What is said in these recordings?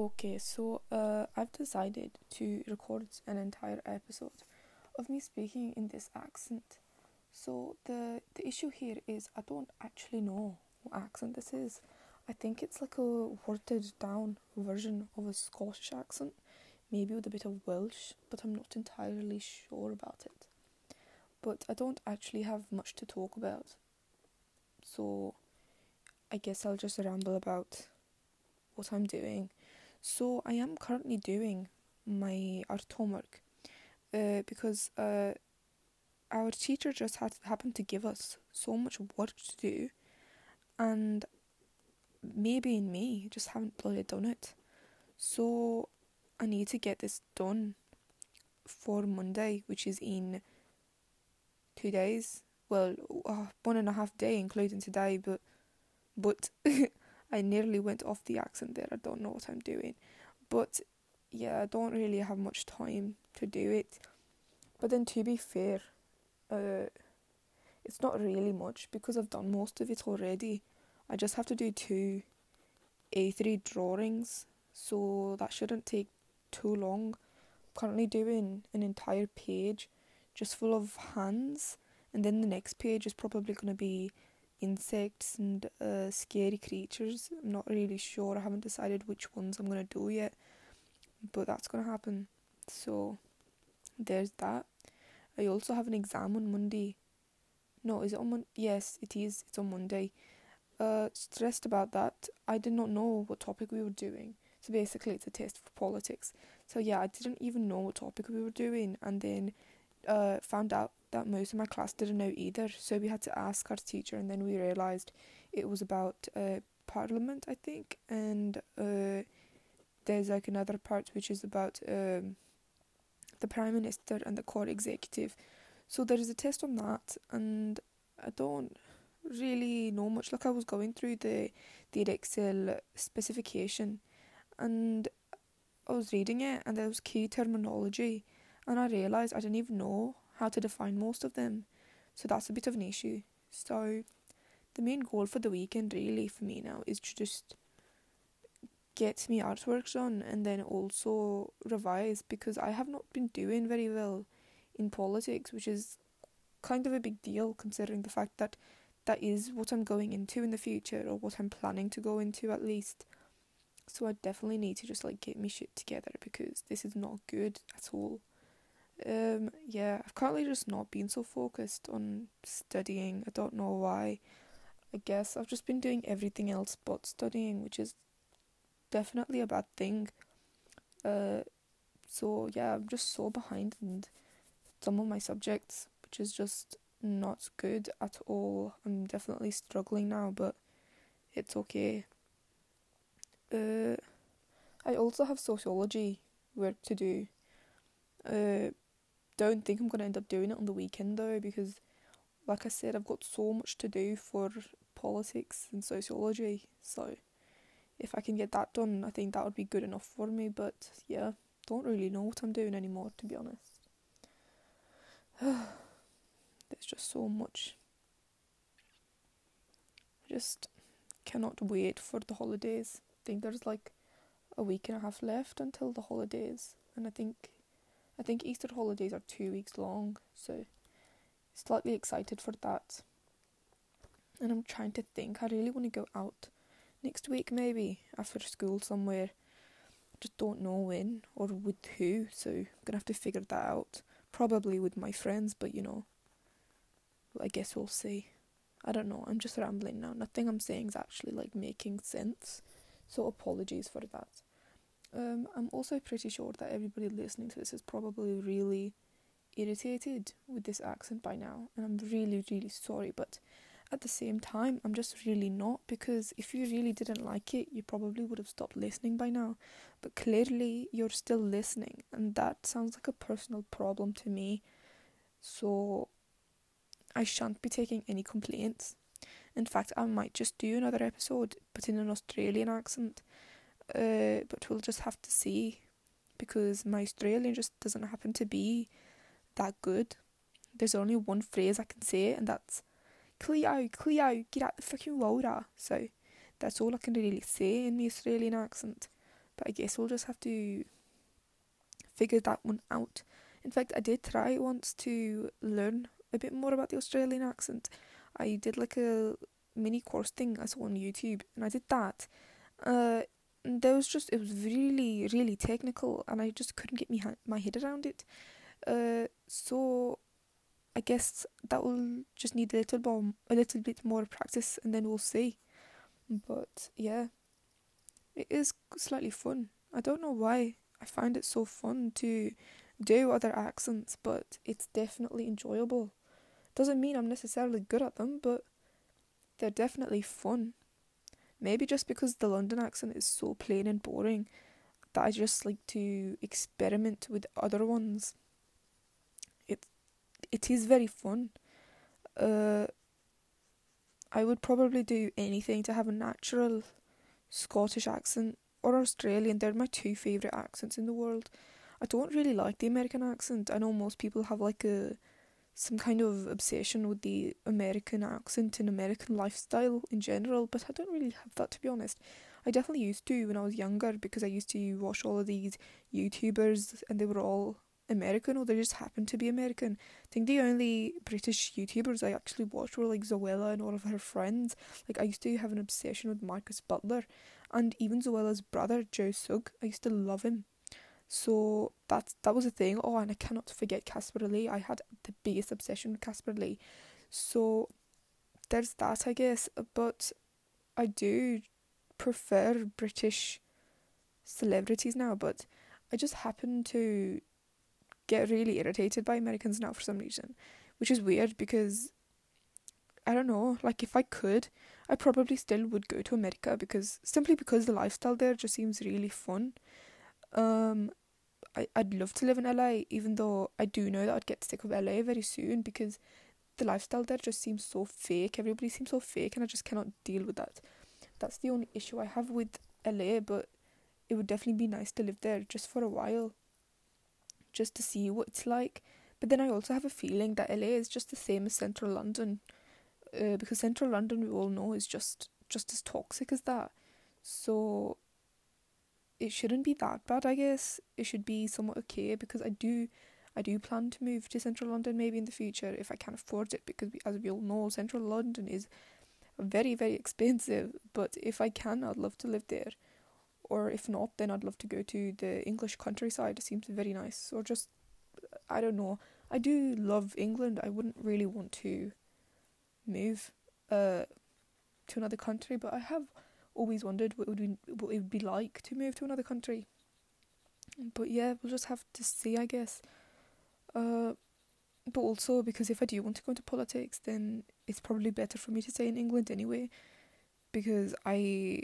Okay, so uh, I've decided to record an entire episode of me speaking in this accent. So the the issue here is I don't actually know what accent this is. I think it's like a watered down version of a Scottish accent, maybe with a bit of Welsh, but I'm not entirely sure about it. But I don't actually have much to talk about. So I guess I'll just ramble about what I'm doing so I am currently doing my art homework uh, because uh, our teacher just had happened to give us so much work to do, and maybe in me just haven't bloody done it. So I need to get this done for Monday, which is in two days. Well, uh, one and a half day, including today, but but I nearly went off the accent there. I don't know what I'm doing. But yeah, I don't really have much time to do it. But then to be fair, uh, it's not really much because I've done most of it already. I just have to do two A3 drawings, so that shouldn't take too long. I'm currently doing an entire page just full of hands, and then the next page is probably going to be insects and uh, scary creatures. I'm not really sure. I haven't decided which ones I'm gonna do yet, but that's gonna happen. So there's that. I also have an exam on Monday. No, is it on Monday? Yes, it is. It's on Monday. Uh, stressed about that. I did not know what topic we were doing. So basically, it's a test for politics. So yeah, I didn't even know what topic we were doing, and then uh, found out that most of my class didn't know either. So we had to ask our teacher, and then we realised it was about uh, Parliament, I think, and uh, there's like another part which is about um, the Prime Minister and the core executive. So there is a test on that, and I don't really know much. Like I was going through the the Edexcel specification, and I was reading it, and there was key terminology, and I realised I didn't even know how to define most of them. So that's a bit of an issue. So the main goal for the weekend really for me now is to just get me artworks on and then also revise because I have not been doing very well in politics, which is kind of a big deal considering the fact that that is what I'm going into in the future or what I'm planning to go into at least. So I definitely need to just like get me shit together because this is not good at all. Um, yeah, I've currently just not been so focused on studying. I don't know why. I guess I've just been doing everything else but studying, which is definitely a bad thing. Uh, so yeah, I'm just so behind in some of my subjects, which is just not good at all. I'm definitely struggling now, but it's okay. Uh, I also have sociology work to do. Uh, don't think I'm going to end up doing it on the weekend though because, like I said, I've got so much to do for politics and sociology. So, if I can get that done, I think that would be good enough for me. But yeah, don't really know what I'm doing anymore to be honest. There's just so much. I just cannot wait for the holidays. I think there's like a week and a half left until the holidays, and I think I think Easter holidays are two weeks long, so slightly excited for that. And I'm trying to think. I really want to go out next week, maybe after school somewhere. I just don't know when or with who, so I'm gonna have to figure that out. Probably with my friends, but you know, I guess we'll see. I don't know. I'm just rambling now. Nothing I'm saying is actually like making sense. So apologies for that. Um, I'm also pretty sure that everybody listening to this is probably really irritated with this accent by now, and I'm really, really sorry, but at the same time, I'm just really not because if you really didn't like it, you probably would have stopped listening by now. But clearly, you're still listening, and that sounds like a personal problem to me. So, I shan't be taking any complaints. In fact, I might just do another episode, but in an Australian accent uh, but we'll just have to see because my Australian just doesn't happen to be that good. There's only one phrase I can say, and that's Cleo, Cleo, get out the fucking water. So that's all I can really say in my Australian accent. But I guess we'll just have to figure that one out. In fact, I did try once to learn a bit more about the Australian accent. I did like a mini course thing I saw on YouTube, and I did that. Uh, there was just it was really really technical, and I just couldn't get me ha- my head around it. Uh, so I guess that will just need a little more, a little bit more practice, and then we'll see. But yeah, it is slightly fun. I don't know why I find it so fun to do other accents, but it's definitely enjoyable. Doesn't mean I'm necessarily good at them, but they're definitely fun. Maybe just because the London accent is so plain and boring that I just like to experiment with other ones. It it is very fun. Uh I would probably do anything to have a natural Scottish accent or Australian. They're my two favourite accents in the world. I don't really like the American accent. I know most people have like a some kind of obsession with the American accent and American lifestyle in general, but I don't really have that to be honest. I definitely used to when I was younger because I used to watch all of these YouTubers and they were all American or they just happened to be American. I think the only British YouTubers I actually watched were like Zoella and all of her friends. Like I used to have an obsession with Marcus Butler and even Zoella's brother Joe Sugg. I used to love him. So that that was a thing. Oh, and I cannot forget Casper Lee. I had the biggest obsession with Casper Lee. So there's that, I guess. But I do prefer British celebrities now. But I just happen to get really irritated by Americans now for some reason, which is weird because I don't know. Like if I could, I probably still would go to America because simply because the lifestyle there just seems really fun. Um, I, I'd love to live in LA, even though I do know that I'd get sick of LA very soon because the lifestyle there just seems so fake. Everybody seems so fake, and I just cannot deal with that. That's the only issue I have with LA, but it would definitely be nice to live there just for a while, just to see what it's like. But then I also have a feeling that LA is just the same as Central London, uh, because Central London we all know is just just as toxic as that. So it shouldn't be that bad, I guess. It should be somewhat okay because I do I do plan to move to central London maybe in the future if I can afford it because as we all know central London is very very expensive, but if I can I'd love to live there. Or if not then I'd love to go to the English countryside. It seems very nice or just I don't know. I do love England. I wouldn't really want to move uh to another country, but I have always wondered what it would be, what it would be like to move to another country. But yeah, we'll just have to see, I guess. Uh, but also because if I do want to go into politics, then it's probably better for me to stay in England anyway, because I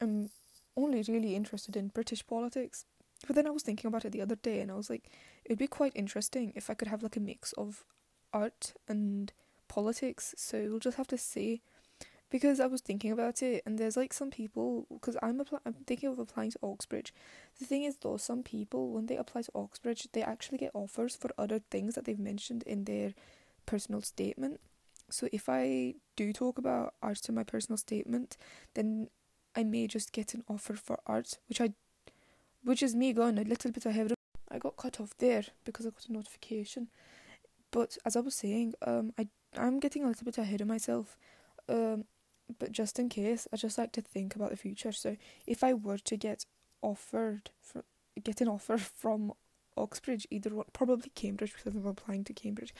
am only really interested in British politics. But then I was thinking about it the other day, and I was like, it'd be quite interesting if I could have like a mix of art and politics. So we'll just have to see because I was thinking about it, and there's like some people because I'm apply- I'm thinking of applying to Oxbridge. The thing is, though, some people when they apply to Oxbridge, they actually get offers for other things that they've mentioned in their personal statement. So if I do talk about art in my personal statement, then I may just get an offer for art, which I, which is me going a little bit ahead. Of, I got cut off there because I got a notification. But as I was saying, um, I I'm getting a little bit ahead of myself. Um, but just in case, I just like to think about the future. So if I were to get offered for get an offer from Oxbridge, either one, probably Cambridge because I'm applying to Cambridge.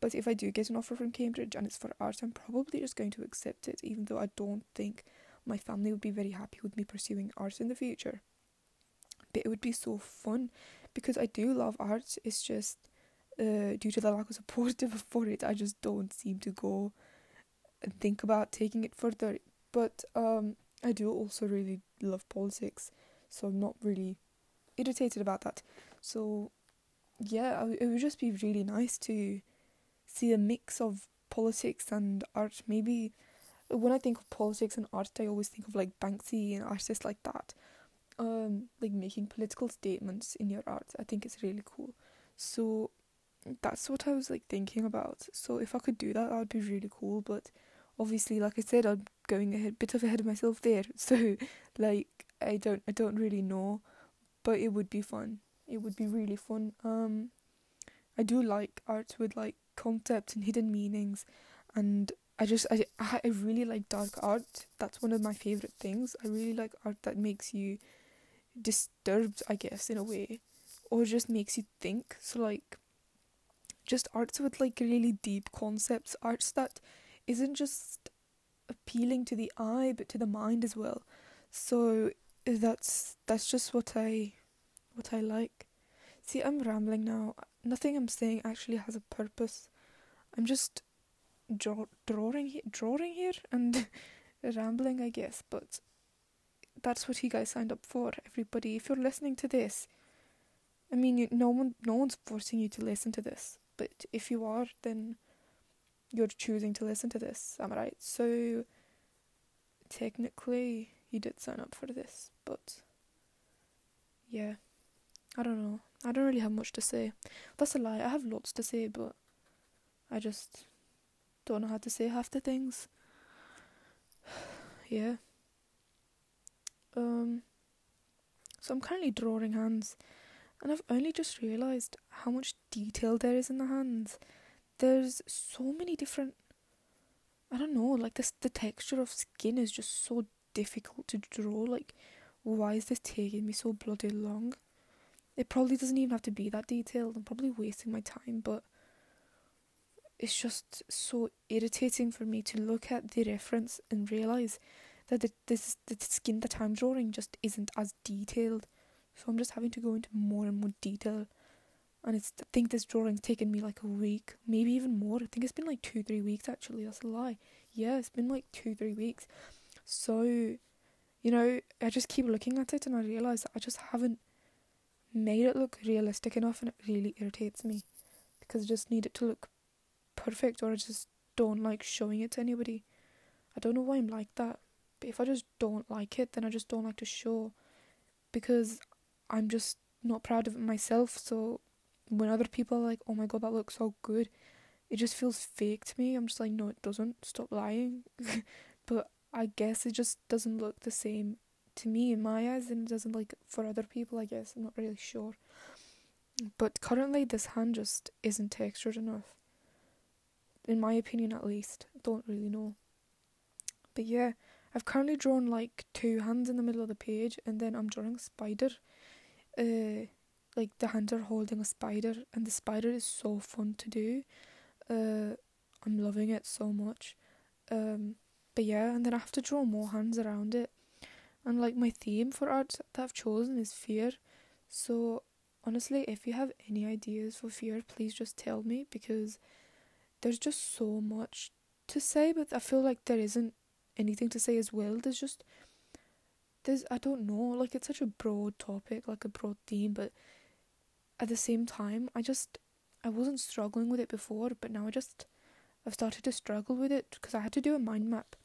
But if I do get an offer from Cambridge and it's for art, I'm probably just going to accept it, even though I don't think my family would be very happy with me pursuing art in the future. But it would be so fun because I do love art. It's just uh, due to the lack of support for it, I just don't seem to go and think about taking it further. But um, I do also really love politics, so I'm not really irritated about that. So yeah, it would just be really nice to see a mix of politics and art. Maybe when I think of politics and art, I always think of like Banksy and artists like that. Um, like making political statements in your art. I think it's really cool. So that's what I was like thinking about. So if I could do that, that would be really cool. But obviously, like I said, I'm going a bit of ahead of myself there. So like I don't I don't really know, but it would be fun. It would be really fun. Um, I do like art with like concepts and hidden meanings, and I just I I really like dark art. That's one of my favorite things. I really like art that makes you disturbed, I guess, in a way, or just makes you think. So like, just arts with like really deep concepts, arts that isn't just appealing to the eye but to the mind as well. So that's that's just what I what I like. See, I'm rambling now. Nothing I'm saying actually has a purpose. I'm just draw, drawing drawing here and rambling, I guess. But that's what you guys signed up for. Everybody, if you're listening to this, I mean, you, no one, no one's forcing you to listen to this. But if you are, then you're choosing to listen to this. Am I right? So technically, you did sign up for this, but yeah, I don't know. I don't really have much to say. That's a lie. I have lots to say, but I just don't know how to say half the things. yeah. Um. So I'm currently drawing hands, and I've only just realised how much detail there is in the hands. There's so many different. I don't know, like this. The texture of skin is just so difficult to draw. Like, why is this taking me so bloody long? It probably doesn't even have to be that detailed. I'm probably wasting my time, but it's just so irritating for me to look at the reference and realize that the, this the skin that I'm drawing just isn't as detailed. So I'm just having to go into more and more detail. And it's I think this drawing's taken me like a week, maybe even more. I think it's been like two, three weeks actually. That's a lie. Yeah, it's been like two, three weeks. So, you know, I just keep looking at it and I realise that I just haven't made it look realistic enough and it really irritates me because I just need it to look perfect or I just don't like showing it to anybody. I don't know why I'm like that, but if I just don't like it, then I just don't like to show because I'm just not proud of it myself. So when other people are like, oh my god, that looks so good, it just feels fake to me. I'm just like, no, it doesn't. Stop lying. but I guess it just doesn't look the same to me in my eyes and it doesn't like for other people I guess I'm not really sure but currently this hand just isn't textured enough in my opinion at least don't really know but yeah I've currently drawn like two hands in the middle of the page and then I'm drawing a spider uh like the are holding a spider and the spider is so fun to do uh I'm loving it so much um but yeah and then I have to draw more hands around it and like my theme for art that I've chosen is fear. So honestly, if you have any ideas for fear, please just tell me because there's just so much to say, but I feel like there isn't anything to say as well. There's just there's I don't know, like it's such a broad topic, like a broad theme, but at the same time, I just I wasn't struggling with it before, but now I just I've started to struggle with it because I had to do a mind map,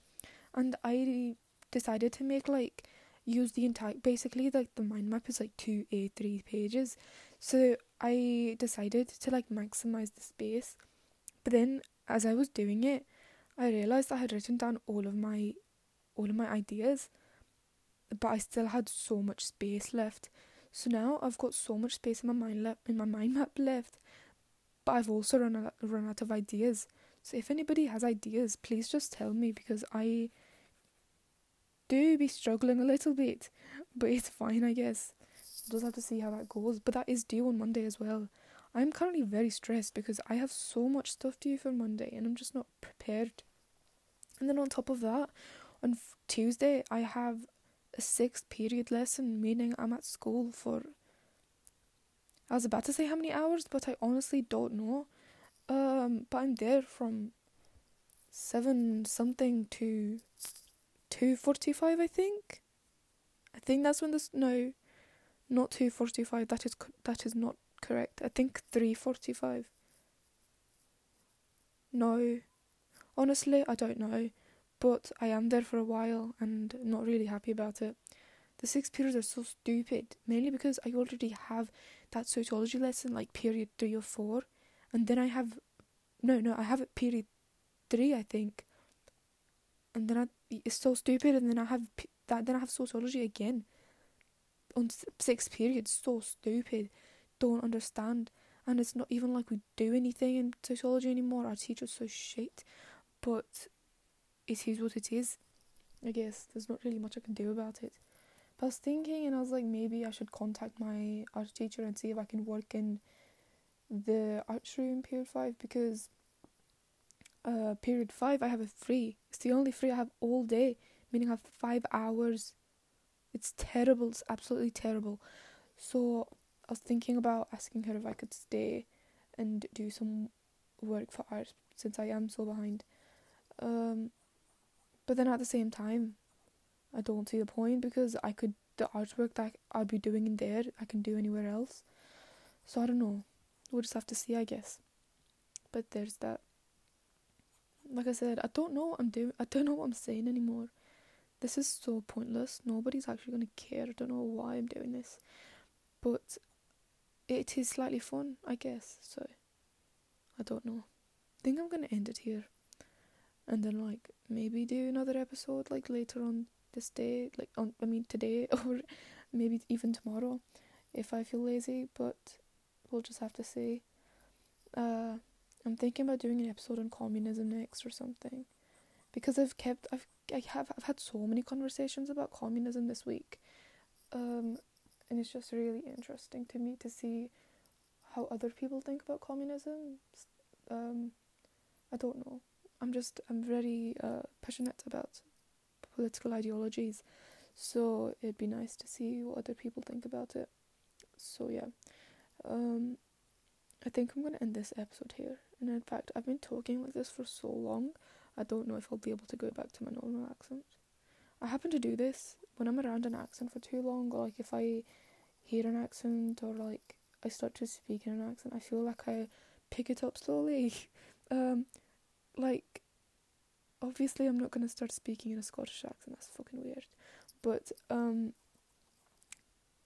and I decided to make like use the entire basically like the mind map is like two A3 pages. So I decided to like maximize the space. But then as I was doing it, I realized I had written down all of my all of my ideas, but I still had so much space left. So now I've got so much space in my mind le- in my mind map left, but I've also run out, run out of ideas. So if anybody has ideas, please just tell me because I do be struggling a little bit, but it's fine, I guess. We'll just have to see how that goes. But that is due on Monday as well. I'm currently very stressed because I have so much stuff due for Monday and I'm just not prepared. And then on top of that, on Tuesday, I have a sixth period lesson, meaning I'm at school for. I was about to say how many hours, but I honestly don't know. Um, but I'm there from seven something to 2.45 I think. I think that's when this, no, not 2.45, that is, that is not correct. I think 3.45. No, honestly I don't know, but I am there for a while and not really happy about it. The six periods are so stupid, mainly because I already have that sociology lesson like period three or four, and then I have, no, no, I have it period three, I think, and then I, it's so stupid. And then I have that. Then I have sociology again. on six periods so stupid. Don't understand. And it's not even like we do anything in sociology anymore. Our teacher's so shit. But it is what it is. I guess there's not really much I can do about it. But I was thinking, and I was like, maybe I should contact my art teacher and see if I can work in the arts room period five because uh, period five I have a free. It's the only free I have all day, meaning I have five hours. It's terrible. It's absolutely terrible. So I was thinking about asking her if I could stay and do some work for art since I am so behind. Um, but then at the same time, I don't see the point because I could the artwork that I'll be doing in there I can do anywhere else. So I don't know. We'll just have to see, I guess. But there's that. Like I said, I don't know what I'm doing. I don't know what I'm saying anymore. This is so pointless. Nobody's actually gonna care. I don't know why I'm doing this, but it is slightly fun, I guess. So I don't know. I think I'm gonna end it here and then like maybe do another episode like later on this day like on I mean today or maybe even tomorrow if I feel lazy but we'll just have to see. Uh I'm thinking about doing an episode on communism next or something. Because I've kept I've I have I've had so many conversations about communism this week um and it's just really interesting to me to see how other people think about communism. Um I don't know I'm just I'm very uh, passionate about political ideologies, so it'd be nice to see what other people think about it. So yeah, um, I think I'm gonna end this episode here. And in fact, I've been talking like this for so long, I don't know if I'll be able to go back to my normal accent. I happen to do this when I'm around an accent for too long, or like if I hear an accent or like I start to speak in an accent, I feel like I pick it up slowly. um, like obviously I'm not gonna start speaking in a Scottish accent, that's fucking weird. But um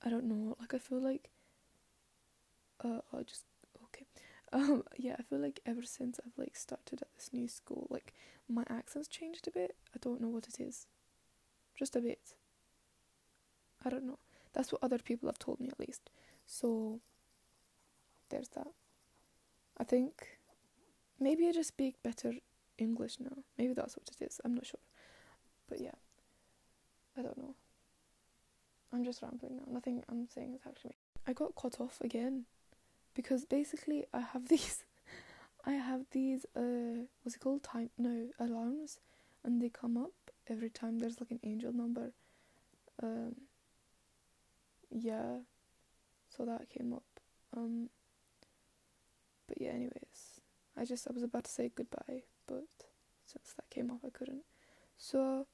I don't know, like I feel like uh I just okay. Um yeah, I feel like ever since I've like started at this new school, like my accent's changed a bit. I don't know what it is. Just a bit. I don't know. That's what other people have told me at least. So there's that. I think maybe I just speak better English now. Maybe that's what it is. I'm not sure. But yeah, I don't know. I'm just rambling now. Nothing I'm saying is actually. Me. I got cut off again because basically I have these. I have these. Uh, what's it called? Time? No alarms, and they come up every time there's like an angel number. Um. Yeah. So that came up. Um. But yeah. Anyways, I just I was about to say goodbye but since that came off, I couldn't. So,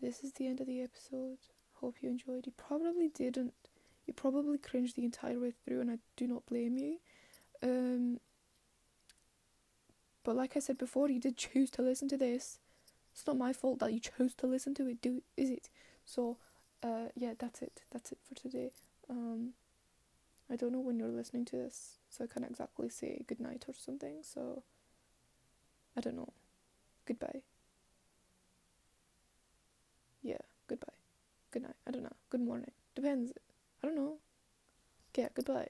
this is the end of the episode. Hope you enjoyed. You probably didn't. You probably cringed the entire way through, and I do not blame you. Um, but like I said before, you did choose to listen to this. It's not my fault that you chose to listen to it, do is it? So, uh, yeah, that's it. That's it for today. Um, I don't know when you're listening to this, so I can't exactly say good night or something. So. I don't know. Goodbye. Yeah, goodbye. Good night. I don't know. Good morning. Depends. I don't know. Yeah, goodbye.